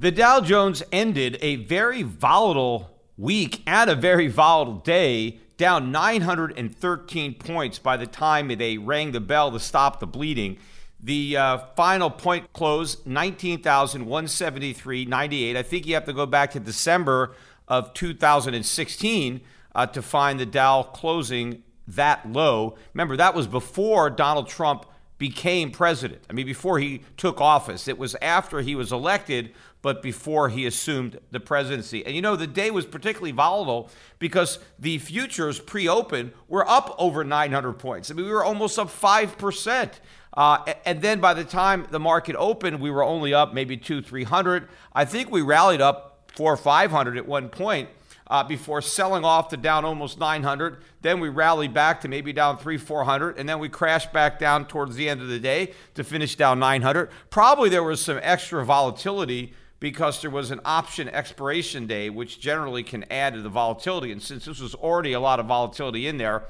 The Dow Jones ended a very volatile week and a very volatile day, down 913 points by the time they rang the bell to stop the bleeding. The uh, final point close 19,173.98. I think you have to go back to December of 2016 uh, to find the Dow closing that low. Remember, that was before Donald Trump became president. I mean, before he took office. It was after he was elected, but before he assumed the presidency. And you know, the day was particularly volatile because the futures pre open were up over 900 points. I mean, we were almost up 5%. Uh, and then by the time the market opened, we were only up maybe two, 300. I think we rallied up four or 500 at one point uh, before selling off to down almost 900. Then we rallied back to maybe down three, 400, and then we crashed back down towards the end of the day to finish down 900. Probably there was some extra volatility because there was an option expiration day, which generally can add to the volatility. And since this was already a lot of volatility in there,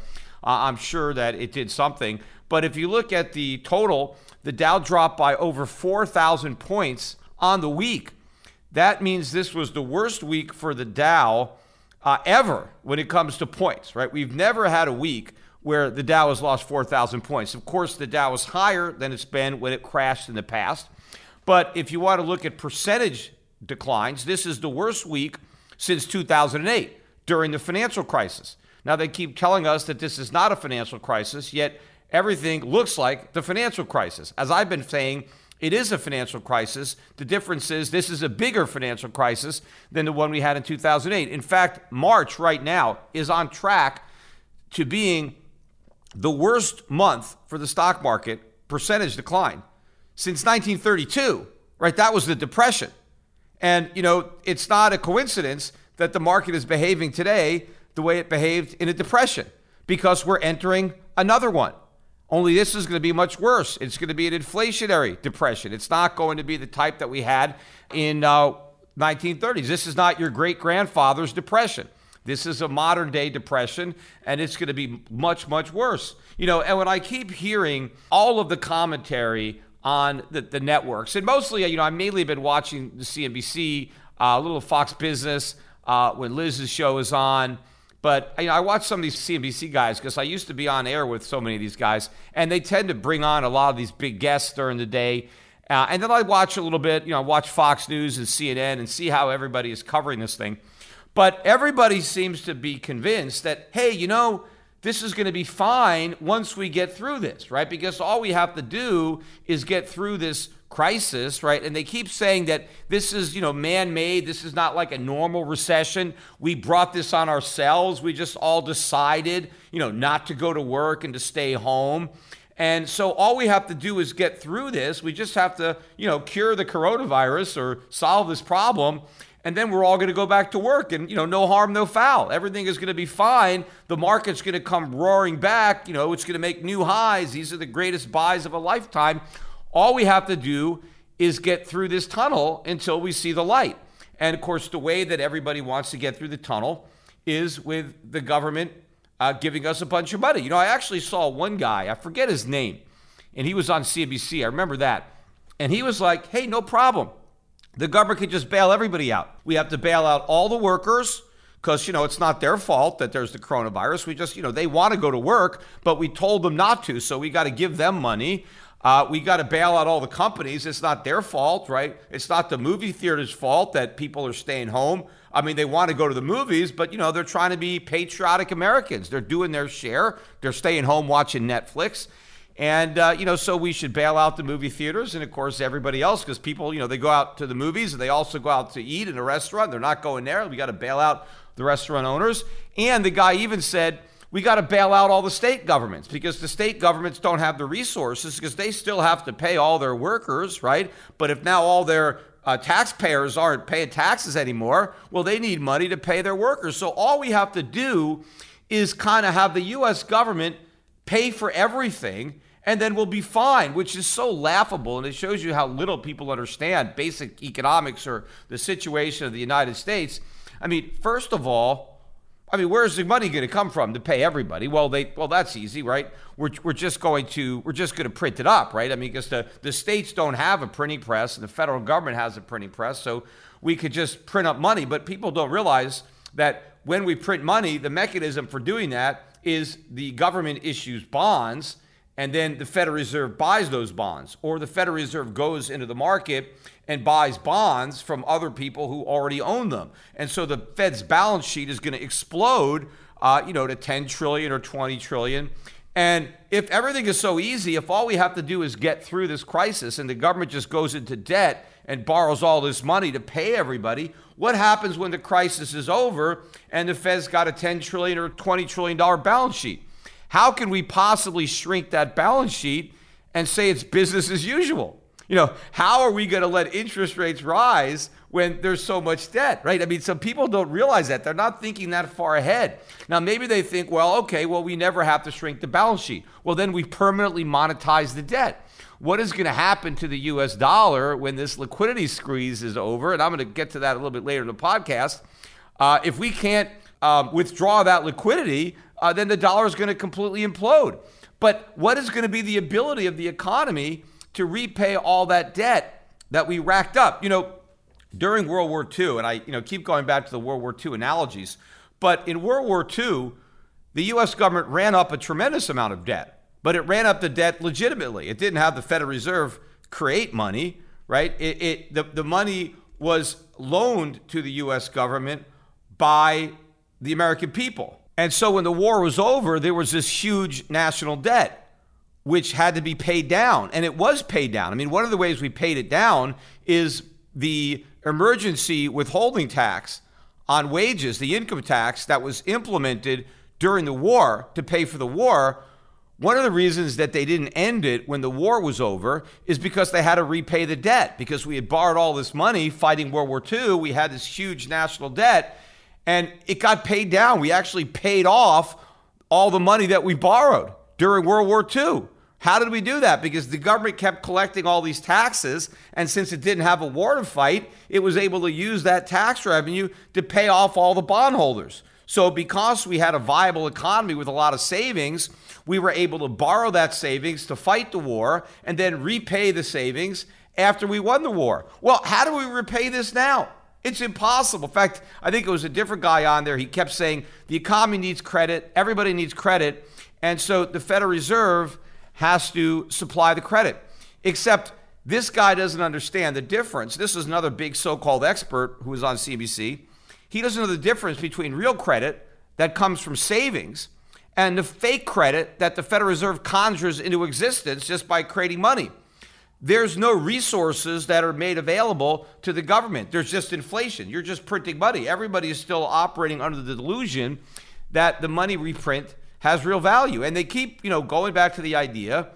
uh, I'm sure that it did something. But if you look at the total, the Dow dropped by over 4,000 points on the week. That means this was the worst week for the Dow uh, ever when it comes to points, right? We've never had a week where the Dow has lost 4,000 points. Of course, the Dow is higher than it's been when it crashed in the past. But if you want to look at percentage declines, this is the worst week since 2008 during the financial crisis. Now, they keep telling us that this is not a financial crisis, yet everything looks like the financial crisis. As I've been saying, it is a financial crisis. The difference is this is a bigger financial crisis than the one we had in 2008. In fact, March right now is on track to being the worst month for the stock market percentage decline since 1932. Right? That was the depression. And, you know, it's not a coincidence that the market is behaving today the way it behaved in a depression because we're entering another one. Only this is going to be much worse. It's going to be an inflationary depression. It's not going to be the type that we had in uh, 1930s. This is not your great grandfather's depression. This is a modern day depression, and it's going to be much, much worse. You know, and when I keep hearing all of the commentary on the, the networks, and mostly, you know, I've mainly been watching the CNBC, uh, a little Fox Business uh, when Liz's show is on. But you know, I watch some of these CNBC guys because I used to be on air with so many of these guys, and they tend to bring on a lot of these big guests during the day. Uh, and then I watch a little bit, you know, I watch Fox News and CNN and see how everybody is covering this thing. But everybody seems to be convinced that, hey, you know, this is going to be fine once we get through this, right? Because all we have to do is get through this crisis, right? And they keep saying that this is, you know, man-made. This is not like a normal recession. We brought this on ourselves. We just all decided, you know, not to go to work and to stay home. And so all we have to do is get through this. We just have to, you know, cure the coronavirus or solve this problem. And then we're all going to go back to work and you know no harm no foul. Everything is going to be fine. The market's going to come roaring back. You know it's going to make new highs. These are the greatest buys of a lifetime. All we have to do is get through this tunnel until we see the light. And of course the way that everybody wants to get through the tunnel is with the government uh, giving us a bunch of money. You know i actually saw one guy i forget his name and he was on cnbc i remember that. And he was like hey no problem the government could just bail everybody out. We have to bail out all the workers because, you know, it's not their fault that there's the coronavirus. We just, you know, they want to go to work, but we told them not to. So we got to give them money. Uh, we got to bail out all the companies. It's not their fault, right? It's not the movie theater's fault that people are staying home. I mean, they want to go to the movies, but, you know, they're trying to be patriotic Americans. They're doing their share. They're staying home watching Netflix. And, uh, you know, so we should bail out the movie theaters and, of course, everybody else because people, you know, they go out to the movies and they also go out to eat in a restaurant. They're not going there. We got to bail out the restaurant owners. And the guy even said, we got to bail out all the state governments because the state governments don't have the resources because they still have to pay all their workers, right? But if now all their uh, taxpayers aren't paying taxes anymore, well, they need money to pay their workers. So all we have to do is kind of have the U.S. government pay for everything and then we'll be fine, which is so laughable. And it shows you how little people understand basic economics or the situation of the United States. I mean, first of all, I mean, where's the money going to come from to pay everybody? Well, they well, that's easy, right? We're, we're just going to we're just going to print it up, right? I mean, because the, the states don't have a printing press and the federal government has a printing press, so we could just print up money. But people don't realize that when we print money, the mechanism for doing that is the government issues bonds and then the Federal Reserve buys those bonds, or the Federal Reserve goes into the market and buys bonds from other people who already own them. And so the Fed's balance sheet is going to explode, uh, you know, to 10 trillion or 20 trillion. And if everything is so easy, if all we have to do is get through this crisis and the government just goes into debt and borrows all this money to pay everybody, what happens when the crisis is over and the Fed's got a 10 trillion or 20 trillion dollar balance sheet? How can we possibly shrink that balance sheet and say it's business as usual? You know, how are we going to let interest rates rise when there's so much debt, right? I mean, some people don't realize that. They're not thinking that far ahead. Now, maybe they think, well, okay, well, we never have to shrink the balance sheet. Well, then we permanently monetize the debt. What is going to happen to the US dollar when this liquidity squeeze is over? And I'm going to get to that a little bit later in the podcast. Uh, if we can't um, withdraw that liquidity, uh, then the dollar is going to completely implode. But what is going to be the ability of the economy to repay all that debt that we racked up? You know, during World War II, and I you know keep going back to the World War II analogies, but in World War II, the U.S. government ran up a tremendous amount of debt, but it ran up the debt legitimately. It didn't have the Federal Reserve create money, right? It, it the, the money was loaned to the U.S. government by the American people. And so when the war was over, there was this huge national debt, which had to be paid down. And it was paid down. I mean, one of the ways we paid it down is the emergency withholding tax on wages, the income tax that was implemented during the war to pay for the war. One of the reasons that they didn't end it when the war was over is because they had to repay the debt. Because we had borrowed all this money fighting World War II, we had this huge national debt and it got paid down. We actually paid off all the money that we borrowed during World War II. How did we do that? Because the government kept collecting all these taxes, and since it didn't have a war to fight, it was able to use that tax revenue to pay off all the bondholders. So, because we had a viable economy with a lot of savings, we were able to borrow that savings to fight the war and then repay the savings after we won the war. Well, how do we repay this now? It's impossible. In fact, I think it was a different guy on there. He kept saying the economy needs credit, everybody needs credit, and so the Federal Reserve has to supply the credit. Except this guy doesn't understand the difference. This is another big so called expert who was on CNBC. He doesn't know the difference between real credit that comes from savings and the fake credit that the Federal Reserve conjures into existence just by creating money there's no resources that are made available to the government. There's just inflation. You're just printing money. Everybody is still operating under the delusion that the money we print has real value. And they keep, you know, going back to the idea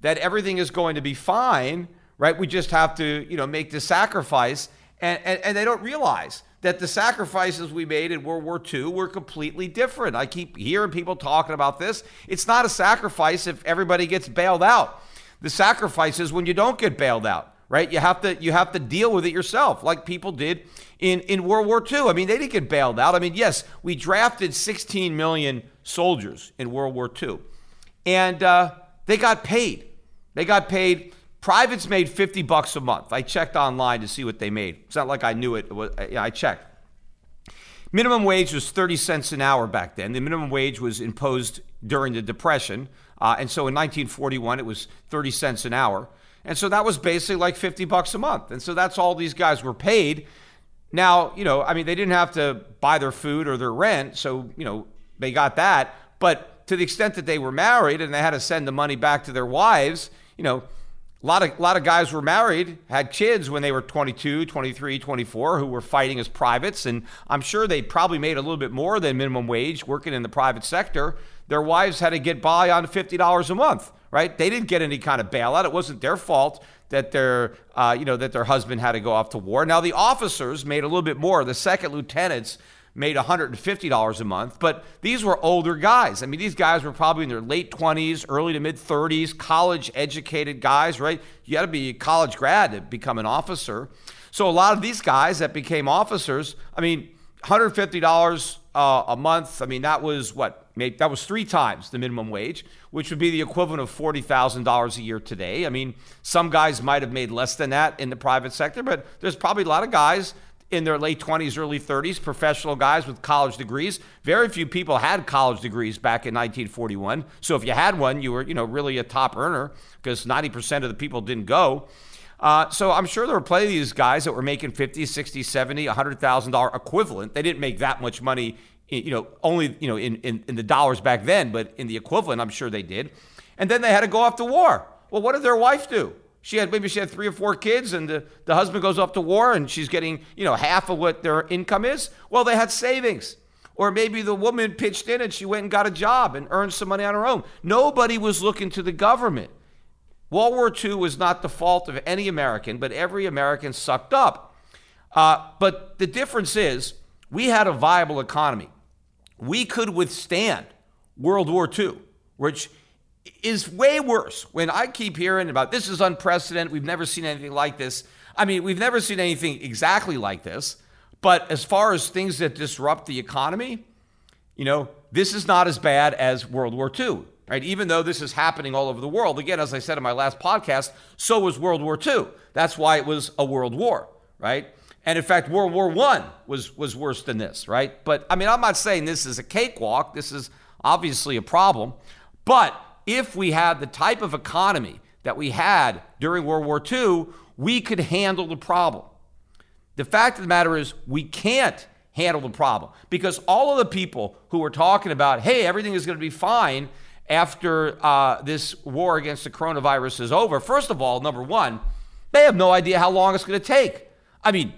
that everything is going to be fine, right? We just have to, you know, make the sacrifice. And, and, and they don't realize that the sacrifices we made in World War II were completely different. I keep hearing people talking about this. It's not a sacrifice if everybody gets bailed out. The sacrifice is when you don't get bailed out, right? You have to you have to deal with it yourself, like people did in, in World War II. I mean, they didn't get bailed out. I mean, yes, we drafted 16 million soldiers in World War II, and uh, they got paid. They got paid. Privates made 50 bucks a month. I checked online to see what they made. It's not like I knew it. it was, I checked. Minimum wage was 30 cents an hour back then. The minimum wage was imposed during the Depression. Uh, and so in 1941, it was 30 cents an hour. And so that was basically like 50 bucks a month. And so that's all these guys were paid. Now, you know, I mean, they didn't have to buy their food or their rent. So, you know, they got that. But to the extent that they were married and they had to send the money back to their wives, you know, a lot of a lot of guys were married, had kids when they were 22, 23, 24 who were fighting as privates and I'm sure they probably made a little bit more than minimum wage working in the private sector. Their wives had to get by on $50 a month, right? They didn't get any kind of bailout. It wasn't their fault that their uh, you know that their husband had to go off to war. Now the officers made a little bit more. The second lieutenants made $150 a month, but these were older guys. I mean, these guys were probably in their late 20s, early to mid 30s, college educated guys, right? You had to be a college grad to become an officer. So a lot of these guys that became officers, I mean, $150 uh, a month, I mean, that was what? That was three times the minimum wage, which would be the equivalent of $40,000 a year today. I mean, some guys might have made less than that in the private sector, but there's probably a lot of guys in their late 20s, early 30s, professional guys with college degrees. Very few people had college degrees back in 1941. So if you had one, you were, you know, really a top earner because 90% of the people didn't go. Uh, so I'm sure there were plenty of these guys that were making 50, 60, 70, $100,000 equivalent. They didn't make that much money, you know, only, you know, in, in, in the dollars back then, but in the equivalent, I'm sure they did. And then they had to go off to war. Well, what did their wife do? She had maybe she had three or four kids, and the, the husband goes off to war, and she's getting you know half of what their income is. Well, they had savings, or maybe the woman pitched in and she went and got a job and earned some money on her own. Nobody was looking to the government. World War II was not the fault of any American, but every American sucked up. Uh, but the difference is we had a viable economy. We could withstand World War II, which is way worse. When I keep hearing about this is unprecedented, we've never seen anything like this. I mean, we've never seen anything exactly like this. But as far as things that disrupt the economy, you know, this is not as bad as World War II, right? Even though this is happening all over the world. Again, as I said in my last podcast, so was World War II. That's why it was a world war, right? And in fact, World War I was, was worse than this, right? But I mean, I'm not saying this is a cakewalk. This is obviously a problem. But if we had the type of economy that we had during World War II, we could handle the problem. The fact of the matter is, we can't handle the problem because all of the people who were talking about, hey, everything is going to be fine after uh, this war against the coronavirus is over, first of all, number one, they have no idea how long it's going to take. I mean,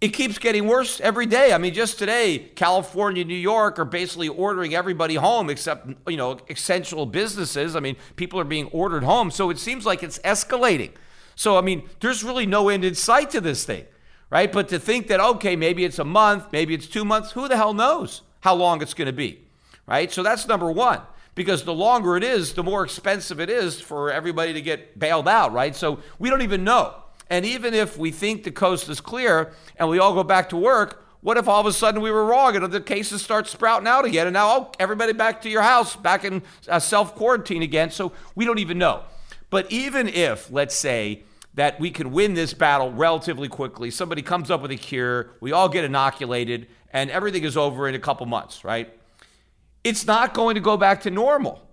it keeps getting worse every day. I mean, just today, California, New York are basically ordering everybody home except, you know, essential businesses. I mean, people are being ordered home. So it seems like it's escalating. So, I mean, there's really no end in sight to this thing, right? But to think that, okay, maybe it's a month, maybe it's two months, who the hell knows how long it's going to be, right? So that's number one. Because the longer it is, the more expensive it is for everybody to get bailed out, right? So we don't even know. And even if we think the coast is clear and we all go back to work, what if all of a sudden we were wrong and the cases start sprouting out again? And now, oh, everybody back to your house, back in uh, self quarantine again. So we don't even know. But even if, let's say, that we can win this battle relatively quickly, somebody comes up with a cure, we all get inoculated, and everything is over in a couple months, right? It's not going to go back to normal.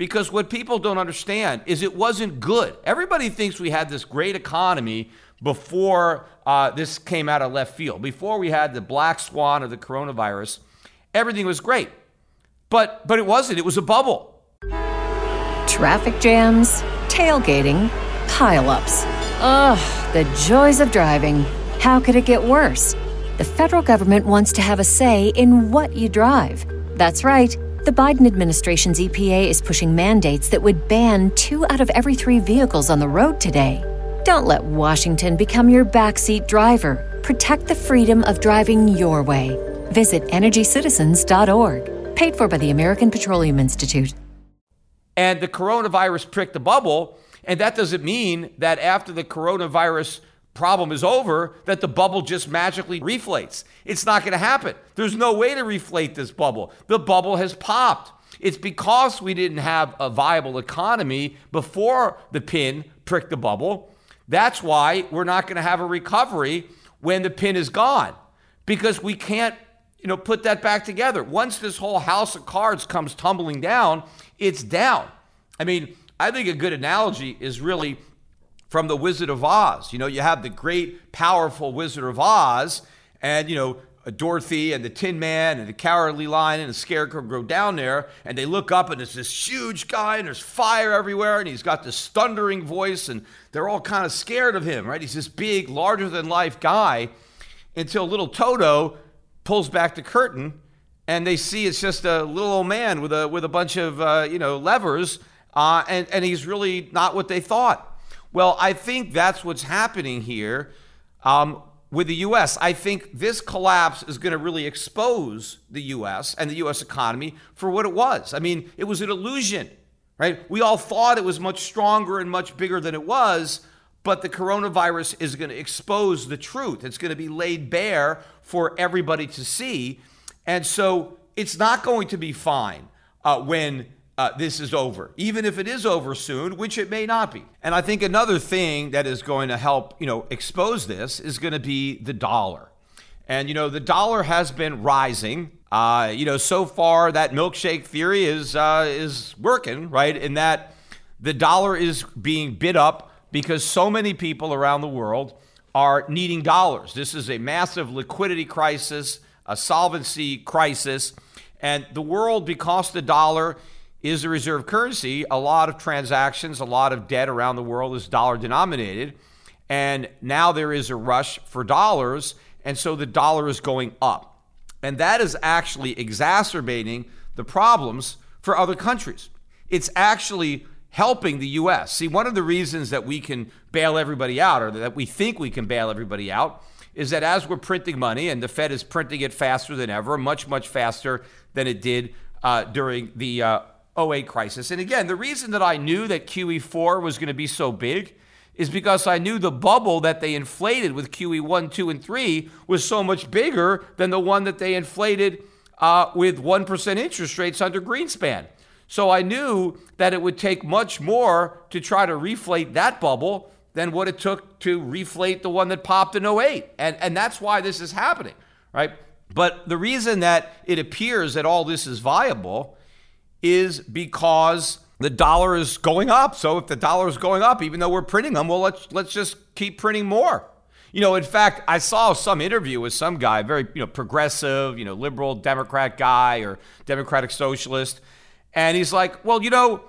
Because what people don't understand is it wasn't good. Everybody thinks we had this great economy before uh, this came out of left field. Before we had the black swan of the coronavirus, everything was great. But, but it wasn't, it was a bubble. Traffic jams, tailgating, pileups. Ugh, the joys of driving. How could it get worse? The federal government wants to have a say in what you drive. That's right. The Biden administration's EPA is pushing mandates that would ban two out of every three vehicles on the road today. Don't let Washington become your backseat driver. Protect the freedom of driving your way. Visit EnergyCitizens.org. Paid for by the American Petroleum Institute. And the coronavirus pricked the bubble. And that doesn't mean that after the coronavirus problem is over, that the bubble just magically reflates. It's not going to happen. There's no way to reflate this bubble. The bubble has popped. It's because we didn't have a viable economy before the pin pricked the bubble. That's why we're not going to have a recovery when the pin is gone because we can't you know put that back together. Once this whole house of cards comes tumbling down, it's down. I mean, I think a good analogy is really from the Wizard of Oz. You know, you have the great, powerful Wizard of Oz, and, you know, Dorothy and the Tin Man and the Cowardly Lion and the Scarecrow go down there, and they look up, and there's this huge guy, and there's fire everywhere, and he's got this thundering voice, and they're all kind of scared of him, right? He's this big, larger than life guy, until little Toto pulls back the curtain, and they see it's just a little old man with a with a bunch of uh, you know levers, uh, and and he's really not what they thought. Well, I think that's what's happening here um, with the U.S. I think this collapse is going to really expose the U.S. and the U.S. economy for what it was. I mean, it was an illusion, right? We all thought it was much stronger and much bigger than it was, but the coronavirus is going to expose the truth. It's going to be laid bare for everybody to see. And so it's not going to be fine uh, when uh, this is over, even if it is over soon, which it may not be. And I think another thing that is going to help, you know, expose this is going to be the dollar. And you know, the dollar has been rising. Uh, you know, so far that milkshake theory is uh, is working, right? In that the dollar is being bid up because so many people around the world are needing dollars. This is a massive liquidity crisis, a solvency crisis, and the world, because the dollar is the reserve currency. A lot of transactions, a lot of debt around the world is dollar denominated. And now there is a rush for dollars. And so the dollar is going up. And that is actually exacerbating the problems for other countries. It's actually helping the US. See, one of the reasons that we can bail everybody out, or that we think we can bail everybody out, is that as we're printing money, and the Fed is printing it faster than ever, much, much faster than it did uh, during the uh, 08 crisis. And again, the reason that I knew that QE4 was going to be so big is because I knew the bubble that they inflated with QE1, 2, and 3 was so much bigger than the one that they inflated uh, with 1% interest rates under Greenspan. So I knew that it would take much more to try to reflate that bubble than what it took to reflate the one that popped in 08. And, and that's why this is happening, right? But the reason that it appears that all this is viable is because the dollar is going up. So if the dollar is going up, even though we're printing them, well, let's let's just keep printing more. You know, in fact, I saw some interview with some guy, very you know progressive, you know, liberal Democrat guy or Democratic socialist, and he's like, well, you know,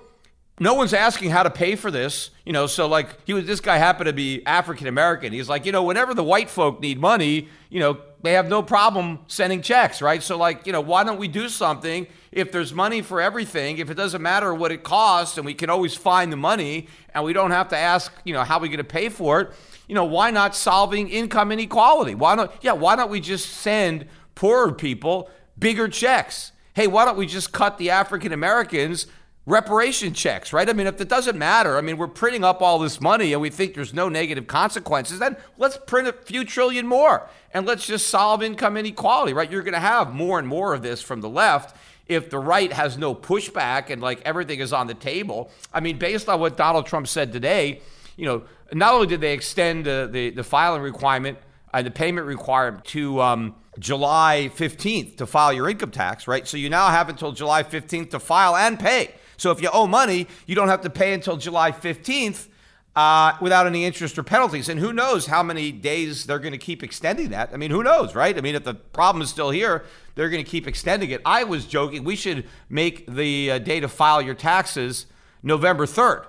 no one's asking how to pay for this, you know. So like, he was this guy happened to be African American. He's like, you know, whenever the white folk need money, you know, they have no problem sending checks, right? So like, you know, why don't we do something? if there's money for everything, if it doesn't matter what it costs and we can always find the money and we don't have to ask, you know, how are we going to pay for it, you know, why not solving income inequality? Why not, yeah, why don't we just send poorer people bigger checks? Hey, why don't we just cut the African Americans reparation checks, right? I mean, if it doesn't matter, I mean, we're printing up all this money and we think there's no negative consequences, then let's print a few trillion more and let's just solve income inequality, right? You're going to have more and more of this from the left if the right has no pushback and like everything is on the table. I mean, based on what Donald Trump said today, you know, not only did they extend the the filing requirement and the payment requirement to um, July 15th to file your income tax, right? So you now have until July 15th to file and pay. So if you owe money, you don't have to pay until July 15th uh, without any interest or penalties. And who knows how many days they're going to keep extending that? I mean, who knows, right? I mean, if the problem is still here, they're going to keep extending it. I was joking. We should make the uh, day to file your taxes November 3rd.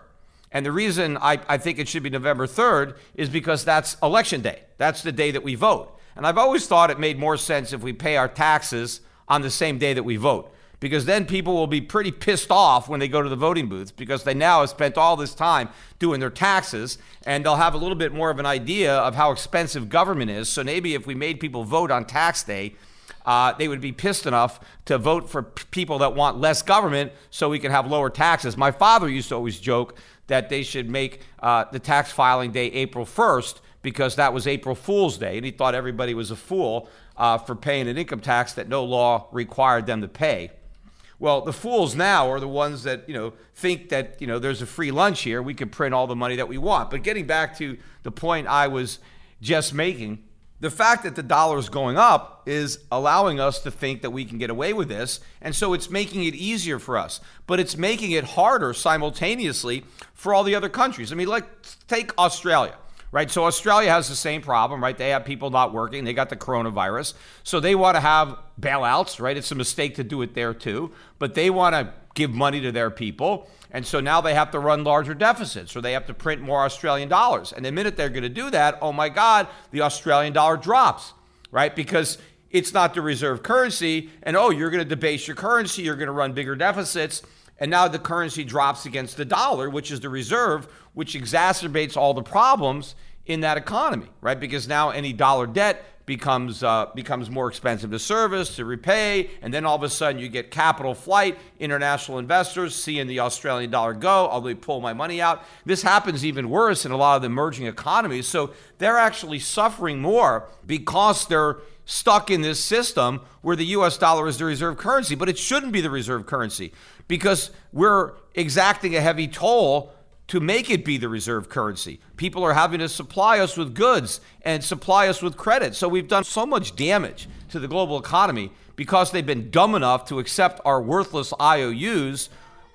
And the reason I, I think it should be November 3rd is because that's election day. That's the day that we vote. And I've always thought it made more sense if we pay our taxes on the same day that we vote because then people will be pretty pissed off when they go to the voting booths because they now have spent all this time doing their taxes and they'll have a little bit more of an idea of how expensive government is. So maybe if we made people vote on tax day, uh, they would be pissed enough to vote for p- people that want less government so we can have lower taxes. My father used to always joke that they should make uh, the tax filing day April 1st because that was April Fool's Day, and he thought everybody was a fool uh, for paying an income tax that no law required them to pay. Well, the fools now are the ones that you know think that you know there's a free lunch here. We can print all the money that we want. But getting back to the point I was just making, the fact that the dollar is going up is allowing us to think that we can get away with this. And so it's making it easier for us, but it's making it harder simultaneously for all the other countries. I mean, let's take Australia right? So Australia has the same problem, right? They have people not working, they got the coronavirus. So they want to have bailouts, right? It's a mistake to do it there too, but they want to give money to their people. And so now they have to run larger deficits or they have to print more Australian dollars. And the minute they're going to do that, oh my God, the Australian dollar drops, right? Because it's not the reserve currency. And oh, you're going to debase your currency, you're going to run bigger deficits. And now the currency drops against the dollar, which is the reserve, which exacerbates all the problems in that economy, right? Because now any dollar debt becomes uh, becomes more expensive to service, to repay, and then all of a sudden you get capital flight, international investors seeing the Australian dollar go, I'll oh, pull my money out. This happens even worse in a lot of the emerging economies. So they're actually suffering more because they're stuck in this system where the US dollar is the reserve currency, but it shouldn't be the reserve currency because we're exacting a heavy toll to make it be the reserve currency. People are having to supply us with goods and supply us with credit. So we've done so much damage to the global economy because they've been dumb enough to accept our worthless IOUs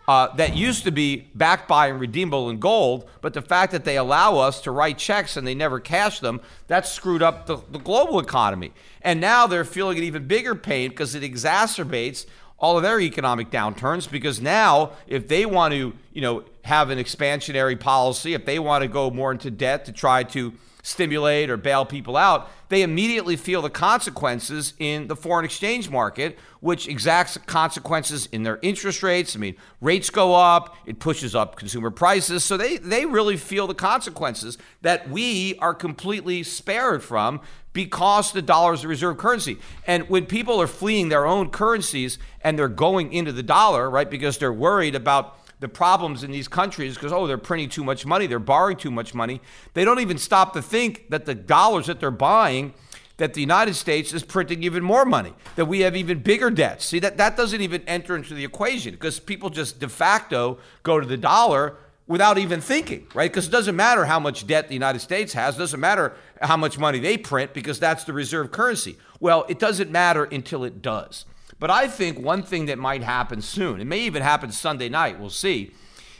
uh, that used to be backed by and redeemable in gold, but the fact that they allow us to write checks and they never cash them, that screwed up the, the global economy. And now they're feeling an even bigger pain because it exacerbates all of their economic downturns because now if they want to, you know, have an expansionary policy, if they want to go more into debt to try to stimulate or bail people out, they immediately feel the consequences in the foreign exchange market, which exacts consequences in their interest rates. I mean, rates go up, it pushes up consumer prices. So they, they really feel the consequences that we are completely spared from because the dollar is the reserve currency. And when people are fleeing their own currencies and they're going into the dollar, right, because they're worried about the problems in these countries because, oh, they're printing too much money, they're borrowing too much money. They don't even stop to think that the dollars that they're buying, that the United States is printing even more money, that we have even bigger debts. See, that, that doesn't even enter into the equation because people just de facto go to the dollar without even thinking, right? Because it doesn't matter how much debt the United States has, doesn't matter how much money they print because that's the reserve currency. Well, it doesn't matter until it does. But I think one thing that might happen soon, it may even happen Sunday night, we'll see,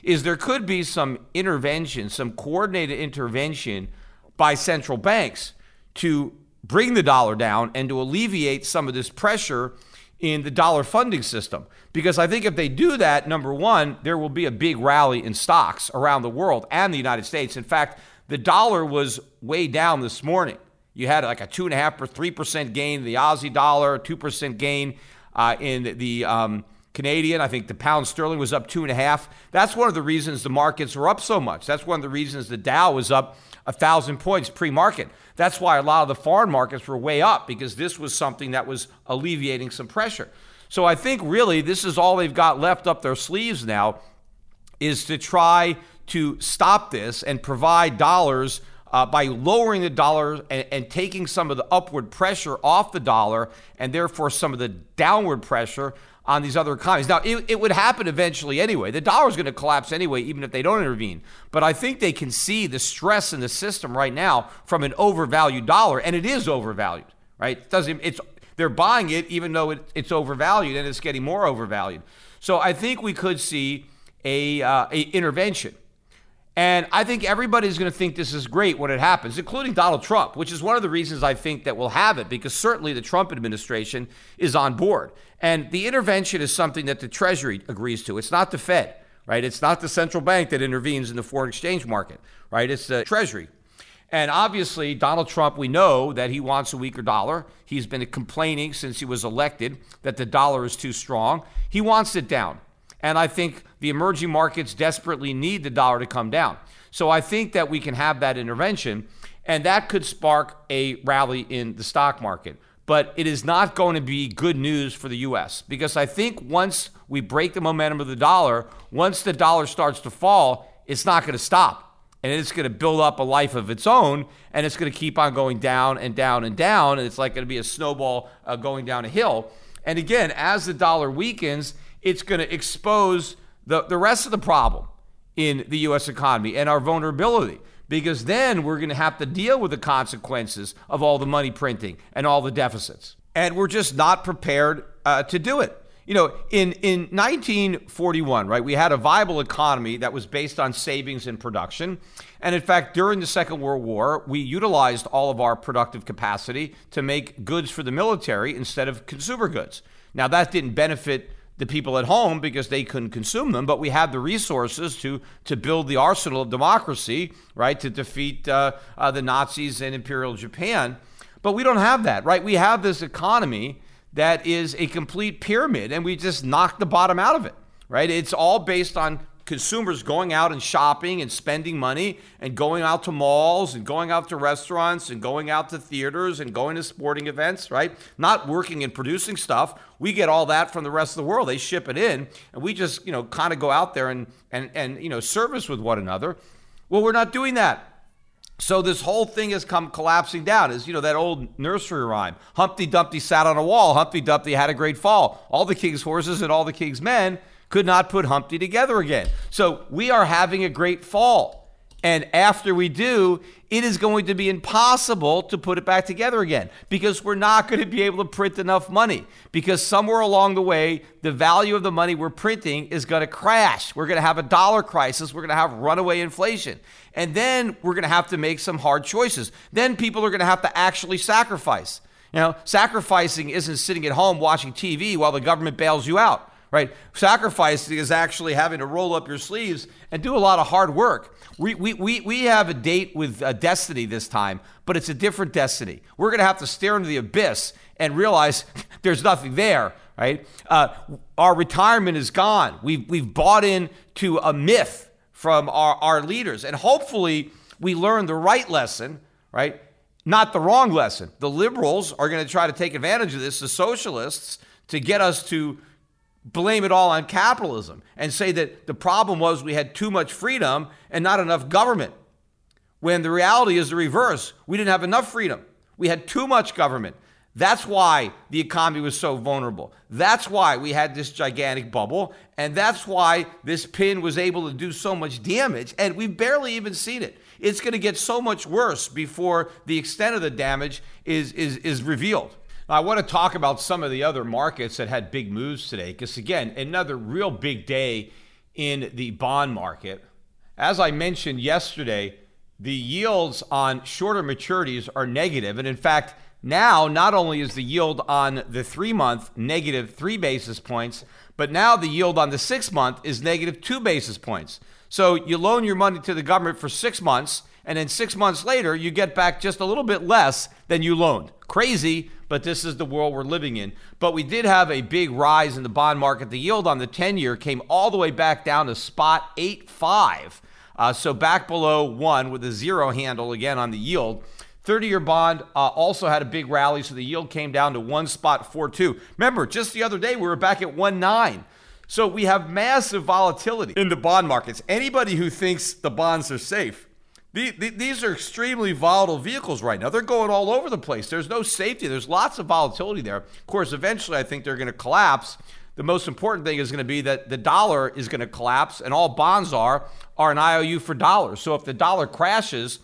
is there could be some intervention, some coordinated intervention by central banks to bring the dollar down and to alleviate some of this pressure in the dollar funding system. Because I think if they do that, number one, there will be a big rally in stocks around the world and the United States. In fact, the dollar was way down this morning. You had like a two and a half or three percent gain in the Aussie dollar, two percent gain uh, in the um, Canadian. I think the pound sterling was up two and a half. That's one of the reasons the markets were up so much. That's one of the reasons the Dow was up a thousand points pre-market. That's why a lot of the foreign markets were way up because this was something that was alleviating some pressure. So I think really this is all they've got left up their sleeves now is to try to stop this and provide dollars uh, by lowering the dollar and, and, taking some of the upward pressure off the dollar and therefore some of the downward pressure on these other economies. Now, it, it would happen eventually anyway. The dollar is going to collapse anyway, even if they don't intervene. But I think they can see the stress in the system right now from an overvalued dollar, and it is overvalued, right? It doesn't, it's, they're buying it even though it, it's overvalued and it's getting more overvalued. So I think we could see a, uh, a intervention. And I think everybody's going to think this is great when it happens, including Donald Trump, which is one of the reasons I think that we'll have it, because certainly the Trump administration is on board. And the intervention is something that the Treasury agrees to. It's not the Fed, right? It's not the central bank that intervenes in the foreign exchange market, right? It's the Treasury. And obviously, Donald Trump, we know that he wants a weaker dollar. He's been complaining since he was elected that the dollar is too strong. He wants it down. And I think the emerging markets desperately need the dollar to come down. So I think that we can have that intervention, and that could spark a rally in the stock market. But it is not going to be good news for the U.S. because I think once we break the momentum of the dollar, once the dollar starts to fall, it's not going to stop. And it's going to build up a life of its own, and it's going to keep on going down and down and down. And it's like going to be a snowball uh, going down a hill. And again, as the dollar weakens, it's going to expose the, the rest of the problem in the U.S. economy and our vulnerability because then we're going to have to deal with the consequences of all the money printing and all the deficits. And we're just not prepared uh, to do it. You know, in, in 1941, right, we had a viable economy that was based on savings and production. And in fact, during the Second World War, we utilized all of our productive capacity to make goods for the military instead of consumer goods. Now, that didn't benefit the people at home because they couldn't consume them, but we had the resources to to build the arsenal of democracy, right, to defeat uh, uh, the Nazis and Imperial Japan. But we don't have that, right? We have this economy that is a complete pyramid, and we just knocked the bottom out of it, right? It's all based on consumers going out and shopping and spending money and going out to malls and going out to restaurants and going out to theaters and going to sporting events, right? Not working and producing stuff. We get all that from the rest of the world. They ship it in and we just, you know, kind of go out there and and and you know, service with one another. Well, we're not doing that. So this whole thing has come collapsing down. Is you know that old nursery rhyme: Humpty Dumpty sat on a wall. Humpty Dumpty had a great fall. All the king's horses and all the king's men could not put Humpty together again. So we are having a great fall. And after we do, it is going to be impossible to put it back together again because we're not going to be able to print enough money. Because somewhere along the way, the value of the money we're printing is going to crash. We're going to have a dollar crisis. We're going to have runaway inflation. And then we're going to have to make some hard choices. Then people are going to have to actually sacrifice. You know, sacrificing isn't sitting at home watching TV while the government bails you out right? Sacrificing is actually having to roll up your sleeves and do a lot of hard work. We, we, we, we have a date with a destiny this time, but it's a different destiny. We're going to have to stare into the abyss and realize there's nothing there, right? Uh, our retirement is gone. We've, we've bought into a myth from our, our leaders, and hopefully we learn the right lesson, right? Not the wrong lesson. The liberals are going to try to take advantage of this, the socialists, to get us to blame it all on capitalism and say that the problem was we had too much freedom and not enough government. When the reality is the reverse. We didn't have enough freedom. We had too much government. That's why the economy was so vulnerable. That's why we had this gigantic bubble. And that's why this pin was able to do so much damage. And we've barely even seen it. It's going to get so much worse before the extent of the damage is, is, is revealed. I want to talk about some of the other markets that had big moves today, because again, another real big day in the bond market. As I mentioned yesterday, the yields on shorter maturities are negative, and in fact, now not only is the yield on the three month negative three basis points, but now the yield on the six month is negative two basis points. So you loan your money to the government for six months, and then six months later, you get back just a little bit less than you loaned. Crazy, but this is the world we're living in. But we did have a big rise in the bond market. The yield on the 10 year came all the way back down to spot 8.5. Uh, so back below one with a zero handle again on the yield. 30 year bond uh, also had a big rally, so the yield came down to one spot 4.2. Remember, just the other day we were back at 1.9. So we have massive volatility in the bond markets. Anybody who thinks the bonds are safe the, the, these are extremely volatile vehicles right now. They're going all over the place. There's no safety. There's lots of volatility there. Of course, eventually, I think they're going to collapse. The most important thing is going to be that the dollar is going to collapse, and all bonds are are an IOU for dollars. So if the dollar crashes,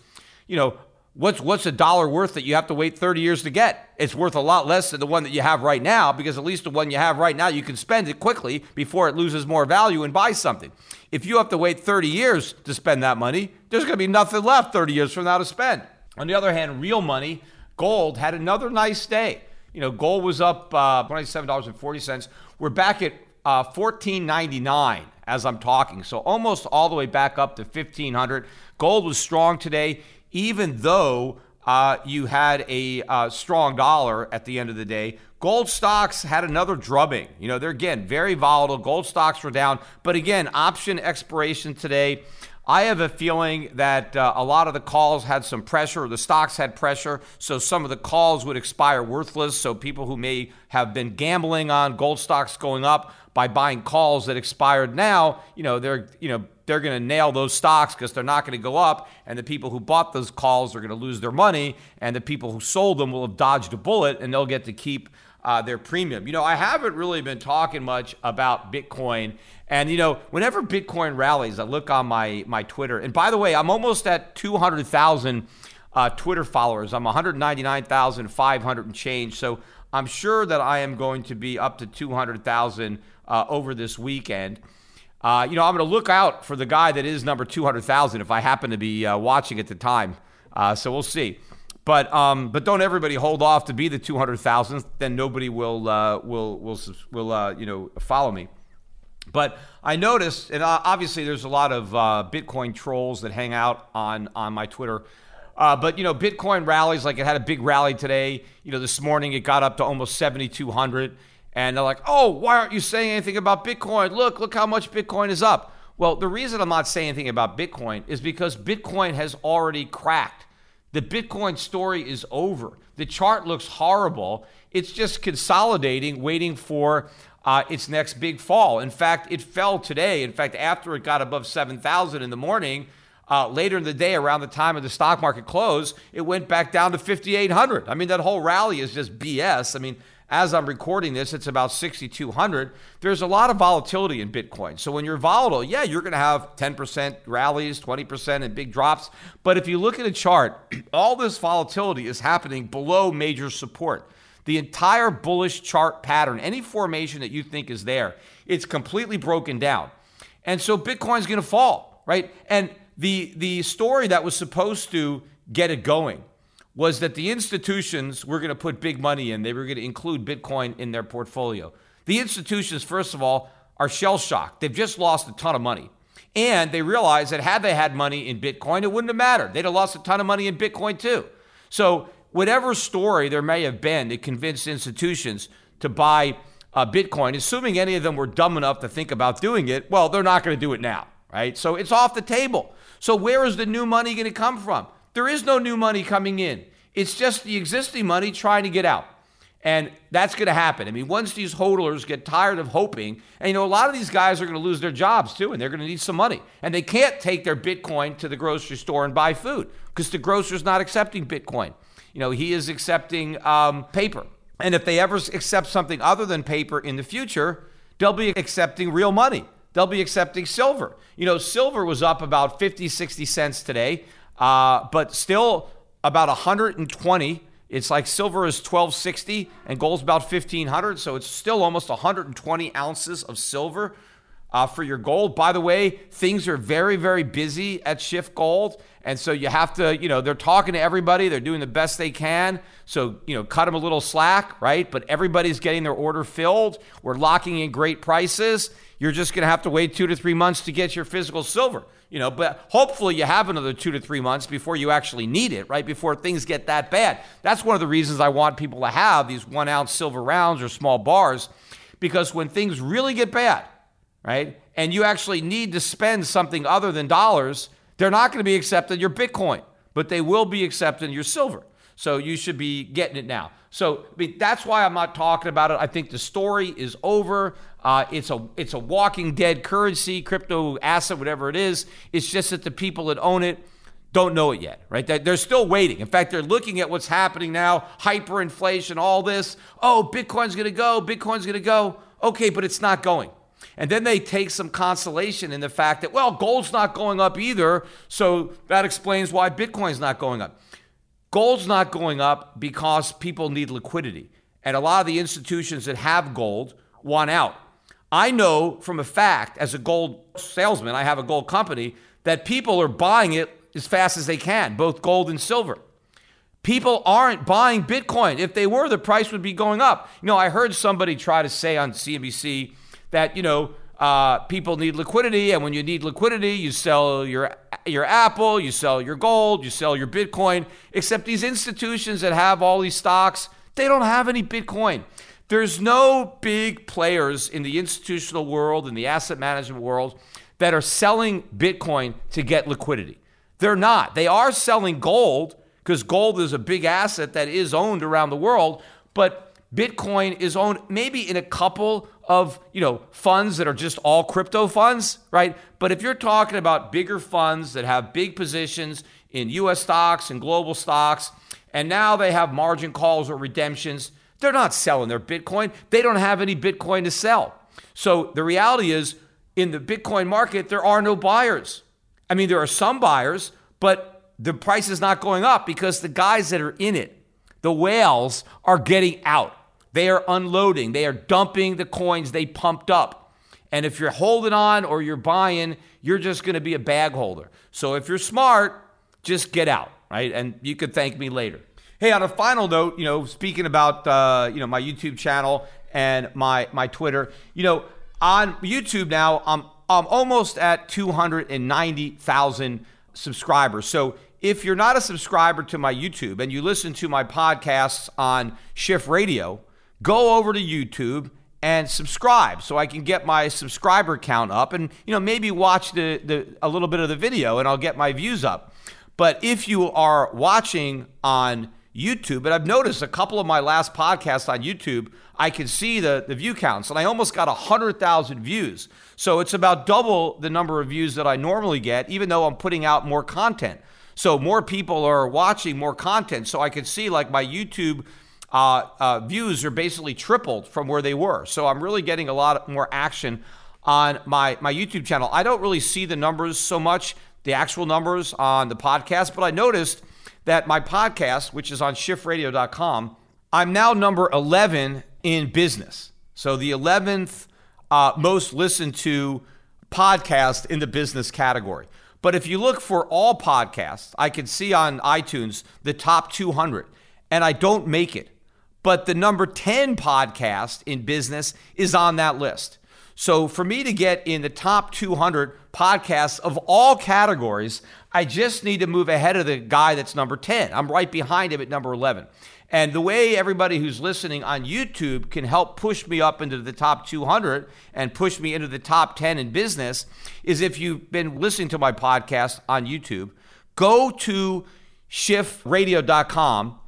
you know, what's what's a dollar worth that you have to wait 30 years to get? It's worth a lot less than the one that you have right now because at least the one you have right now you can spend it quickly before it loses more value and buy something. If you have to wait 30 years to spend that money, there's going to be nothing left 30 years from now to spend. On the other hand, real money, gold had another nice day. You know, gold was up uh, $27.40. We're back at uh, 14.99 as I'm talking. So almost all the way back up to 1500. Gold was strong today even though uh, you had a uh, strong dollar at the end of the day. Gold stocks had another drubbing. You know, they're again very volatile. Gold stocks were down, but again, option expiration today. I have a feeling that uh, a lot of the calls had some pressure, the stocks had pressure, so some of the calls would expire worthless. So people who may have been gambling on gold stocks going up by buying calls that expired now, you know, they're you know they're going to nail those stocks because they're not going to go up, and the people who bought those calls are going to lose their money, and the people who sold them will have dodged a bullet, and they'll get to keep uh, their premium. You know, I haven't really been talking much about Bitcoin. And you know, whenever Bitcoin rallies, I look on my my Twitter. And by the way, I'm almost at 200,000 uh, Twitter followers. I'm 199,500 and change. So I'm sure that I am going to be up to 200,000 uh, over this weekend. Uh, you know, I'm going to look out for the guy that is number 200,000 if I happen to be uh, watching at the time. Uh, so we'll see. But um, but don't everybody hold off to be the 200,000th. Then nobody will uh, will will will uh, you know follow me. But I noticed, and obviously there's a lot of uh, Bitcoin trolls that hang out on on my Twitter. Uh, but you know, Bitcoin rallies like it had a big rally today. You know, this morning it got up to almost 7,200, and they're like, "Oh, why aren't you saying anything about Bitcoin? Look, look how much Bitcoin is up." Well, the reason I'm not saying anything about Bitcoin is because Bitcoin has already cracked. The Bitcoin story is over. The chart looks horrible. It's just consolidating, waiting for uh, its next big fall. In fact, it fell today. In fact, after it got above 7,000 in the morning, uh, later in the day, around the time of the stock market close, it went back down to 5,800. I mean, that whole rally is just BS. I mean, as I'm recording this, it's about 6,200. There's a lot of volatility in Bitcoin. So when you're volatile, yeah, you're going to have 10% rallies, 20% and big drops. But if you look at a chart, all this volatility is happening below major support. The entire bullish chart pattern, any formation that you think is there, it's completely broken down. And so Bitcoin's going to fall, right? And the the story that was supposed to get it going was that the institutions were going to put big money in. They were going to include Bitcoin in their portfolio. The institutions, first of all, are shell shocked. They've just lost a ton of money. And they realize that had they had money in Bitcoin, it wouldn't have mattered. They'd have lost a ton of money in Bitcoin too. So whatever story there may have been that convinced institutions to buy uh, Bitcoin, assuming any of them were dumb enough to think about doing it, well, they're not going to do it now, right? So it's off the table. So where is the new money going to come from? There is no new money coming in. It's just the existing money trying to get out. And that's going to happen. I mean, once these hodlers get tired of hoping, and you know, a lot of these guys are going to lose their jobs too, and they're going to need some money. And they can't take their Bitcoin to the grocery store and buy food because the grocer's not accepting Bitcoin. You know, he is accepting um, paper. And if they ever accept something other than paper in the future, they'll be accepting real money. They'll be accepting silver. You know, silver was up about 50, 60 cents today, uh, but still about 120. It's like silver is 1260 and gold's about 1500. So it's still almost 120 ounces of silver uh, for your gold. By the way, things are very, very busy at Schiff Gold. And so you have to, you know, they're talking to everybody. They're doing the best they can. So, you know, cut them a little slack, right? But everybody's getting their order filled. We're locking in great prices. You're just going to have to wait two to three months to get your physical silver, you know, but hopefully you have another two to three months before you actually need it, right? Before things get that bad. That's one of the reasons I want people to have these one ounce silver rounds or small bars, because when things really get bad, right? And you actually need to spend something other than dollars, they're not going to be accepting your Bitcoin, but they will be accepting your silver. So you should be getting it now. So I mean, that's why I'm not talking about it. I think the story is over. Uh, it's a it's a walking dead currency, crypto asset, whatever it is. It's just that the people that own it don't know it yet, right? They're still waiting. In fact, they're looking at what's happening now, hyperinflation, all this. Oh, Bitcoin's going to go, Bitcoin's going to go. Okay, but it's not going. And then they take some consolation in the fact that, well, gold's not going up either. So that explains why Bitcoin's not going up. Gold's not going up because people need liquidity. And a lot of the institutions that have gold want out. I know from a fact, as a gold salesman, I have a gold company, that people are buying it as fast as they can, both gold and silver. People aren't buying Bitcoin. If they were, the price would be going up. You know, I heard somebody try to say on CNBC, that, you know, uh, people need liquidity, and when you need liquidity, you sell your your Apple, you sell your gold, you sell your Bitcoin, except these institutions that have all these stocks, they don't have any Bitcoin. There's no big players in the institutional world, in the asset management world, that are selling Bitcoin to get liquidity. They're not. They are selling gold because gold is a big asset that is owned around the world, but Bitcoin is owned maybe in a couple of, you know, funds that are just all crypto funds, right? But if you're talking about bigger funds that have big positions in US stocks and global stocks, and now they have margin calls or redemptions, they're not selling their Bitcoin. They don't have any Bitcoin to sell. So the reality is in the Bitcoin market, there are no buyers. I mean, there are some buyers, but the price is not going up because the guys that are in it, the whales, are getting out. They are unloading, they are dumping the coins they pumped up. And if you're holding on or you're buying, you're just going to be a bag holder. So if you're smart, just get out, right? And you could thank me later. Hey, on a final note, you know, speaking about uh, you know my YouTube channel and my my Twitter, you know, on YouTube now, I'm I'm almost at 290,000 subscribers. So if you're not a subscriber to my YouTube and you listen to my podcasts on Schiff Radio, go over to YouTube and subscribe so I can get my subscriber count up and you know maybe watch the, the a little bit of the video and I'll get my views up. But if you are watching on YouTube, and I've noticed a couple of my last podcasts on YouTube, I can see the, the view counts, and I almost got 100,000 views. So it's about double the number of views that I normally get, even though I'm putting out more content. So more people are watching more content. So I can see like my YouTube uh, uh, views are basically tripled from where they were. So I'm really getting a lot more action on my, my YouTube channel. I don't really see the numbers so much, the actual numbers on the podcast, but I noticed – that my podcast, which is on schiffradio.com, I'm now number 11 in business. So the 11th uh, most listened to podcast in the business category. But if you look for all podcasts, I can see on iTunes the top 200, and I don't make it. But the number 10 podcast in business is on that list. So for me to get in the top 200 podcasts of all categories, I just need to move ahead of the guy that's number 10. I'm right behind him at number 11. And the way everybody who's listening on YouTube can help push me up into the top 200 and push me into the top 10 in business is if you've been listening to my podcast on YouTube, go to schiffradio.com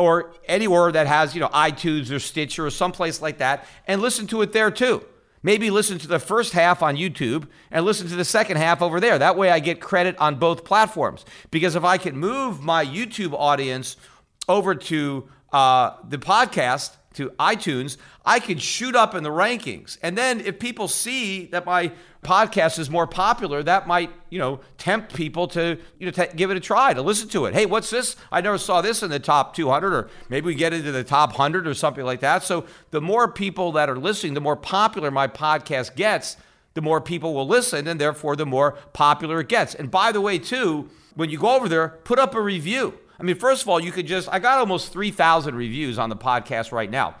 or anywhere that has, you know, iTunes or Stitcher or someplace like that and listen to it there too. Maybe listen to the first half on YouTube and listen to the second half over there. That way I get credit on both platforms. Because if I can move my YouTube audience over to uh, the podcast, to iTunes, I could shoot up in the rankings. And then if people see that my podcast is more popular, that might, you know, tempt people to, you know, t- give it a try, to listen to it. Hey, what's this? I never saw this in the top 200 or maybe we get into the top 100 or something like that. So the more people that are listening, the more popular my podcast gets, the more people will listen and therefore the more popular it gets. And by the way, too, when you go over there, put up a review. I mean, first of all, you could just, I got almost 3,000 reviews on the podcast right now.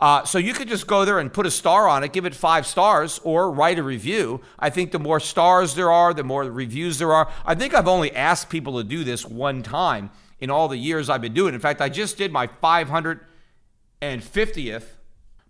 Uh, so you could just go there and put a star on it, give it five stars, or write a review. I think the more stars there are, the more reviews there are. I think I've only asked people to do this one time in all the years I've been doing. In fact, I just did my 550th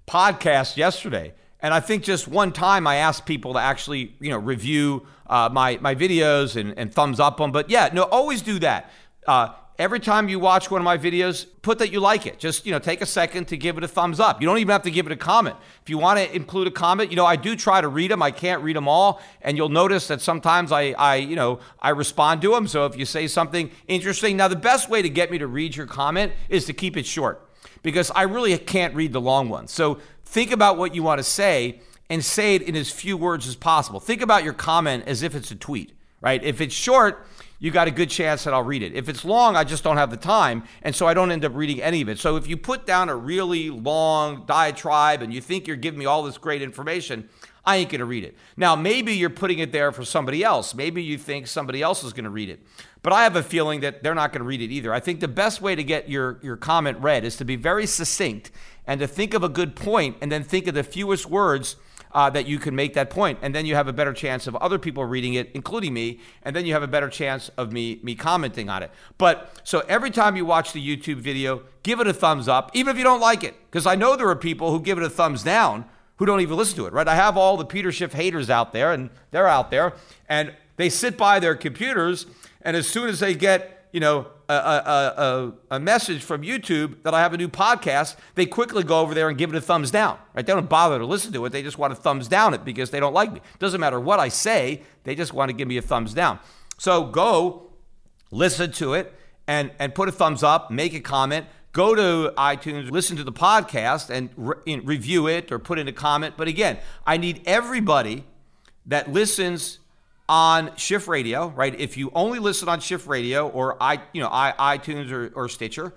podcast yesterday. And I think just one time I asked people to actually, you know, review uh, my my videos and, and thumbs up them. But yeah, no, always do that. Uh, every time you watch one of my videos, put that you like it. Just, you know, take a second to give it a thumbs up. You don't even have to give it a comment. If you want to include a comment, you know, I do try to read them. I can't read them all. And you'll notice that sometimes I, I you know, I respond to them. So if you say something interesting, now the best way to get me to read your comment is to keep it short because I really can't read the long ones. So think about what you want to say and say it in as few words as possible. Think about your comment as if it's a tweet, right? If it's short, you got a good chance that I'll read it. If it's long, I just don't have the time, and so I don't end up reading any of it. So if you put down a really long diatribe and you think you're giving me all this great information, I ain't going to read it. Now, maybe you're putting it there for somebody else. Maybe you think somebody else is going to read it. But I have a feeling that they're not going to read it either. I think the best way to get your, your comment read is to be very succinct and to think of a good point and then think of the fewest words uh, that you can make that point, and then you have a better chance of other people reading it, including me, and then you have a better chance of me me commenting on it. But so every time you watch the YouTube video, give it a thumbs up, even if you don't like it, because I know there are people who give it a thumbs down who don't even listen to it. Right? I have all the Peter Schiff haters out there, and they're out there, and they sit by their computers, and as soon as they get you know a, a, a, message from YouTube that I have a new podcast, they quickly go over there and give it a thumbs down. Right? They don't bother to listen to it. They just want to thumbs down it because they don't like me. Doesn't matter what I say, they just want to give me a thumbs down. So go listen to it and, and put a thumbs up, make a comment. Go to iTunes, listen to the podcast, and re- review it or put in a comment. But again, I need everybody that listens on Schiff Radio, right? If you only listen on Schiff Radio or i, you know, I, iTunes or, or Stitcher,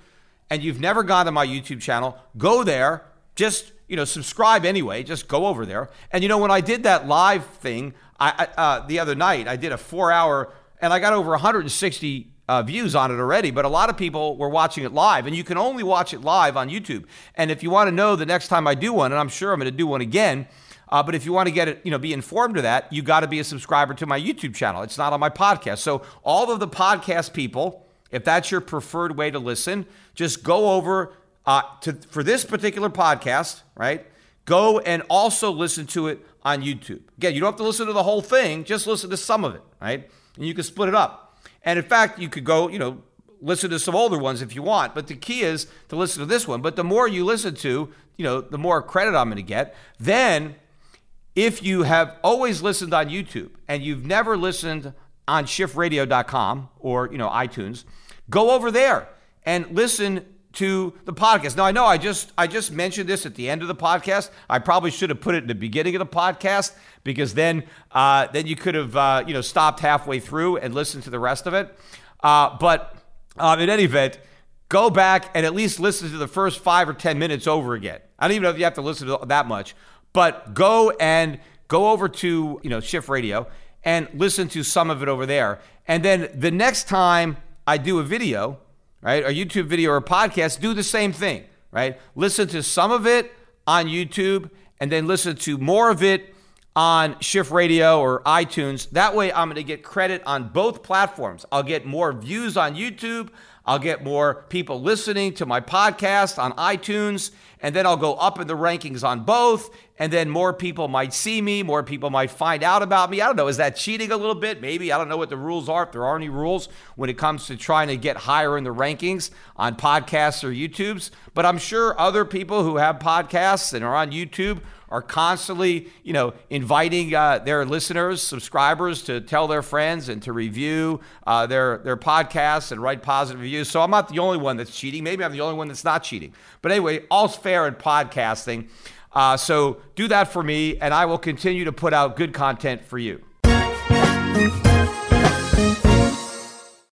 and you've never gone to my YouTube channel, go there. Just you know, subscribe anyway. Just go over there. And you know, when I did that live thing, I, uh, the other night, I did a four-hour, and I got over 160 uh, views on it already. But a lot of people were watching it live, and you can only watch it live on YouTube. And if you want to know the next time I do one, and I'm sure I'm going to do one again uh, but if you want to get it, you know, be informed of that, you got to be a subscriber to my YouTube channel. It's not on my podcast. So all of the podcast people, if that's your preferred way to listen, just go over uh, to for this particular podcast, right? Go and also listen to it on YouTube. Again, you don't have to listen to the whole thing; just listen to some of it, right? And you can split it up. And in fact, you could go, you know, listen to some older ones if you want. But the key is to listen to this one. But the more you listen to, you know, the more credit I'm going to get. Then if you have always listened on YouTube and you've never listened on schiffradio.com or, you know, iTunes, go over there and listen to the podcast. Now I know I just I just mentioned this at the end of the podcast. I probably should have put it in the beginning of the podcast because then uh, then you could have uh, you know stopped halfway through and listened to the rest of it. Uh, but um, in any event, go back and at least listen to the first five or ten minutes over again. I don't even know if you have to listen to that much, but go and go over to, you know, Schiff Radio and listen to some of it over there. And then the next time I do a video, right, a YouTube video or a podcast, do the same thing, right? Listen to some of it on YouTube and then listen to more of it on Schiff Radio or iTunes. That way, I'm going to get credit on both platforms. I'll get more views on YouTube. I'll get more people listening to my podcast on iTunes, and then I'll go up in the rankings on both, and then more people might see me, more people might find out about me. I don't know, is that cheating a little bit? Maybe. I don't know what the rules are, if there are any rules when it comes to trying to get higher in the rankings on podcasts or YouTubes. But I'm sure other people who have podcasts and are on YouTube are constantly, you know, inviting uh, their listeners, subscribers to tell their friends and to review uh, their their podcasts and write positive reviews. So I'm not the only one that's cheating. Maybe I'm the only one that's not cheating. But anyway, all's fair in podcasting. Uh, so do that for me, and I will continue to put out good content for you.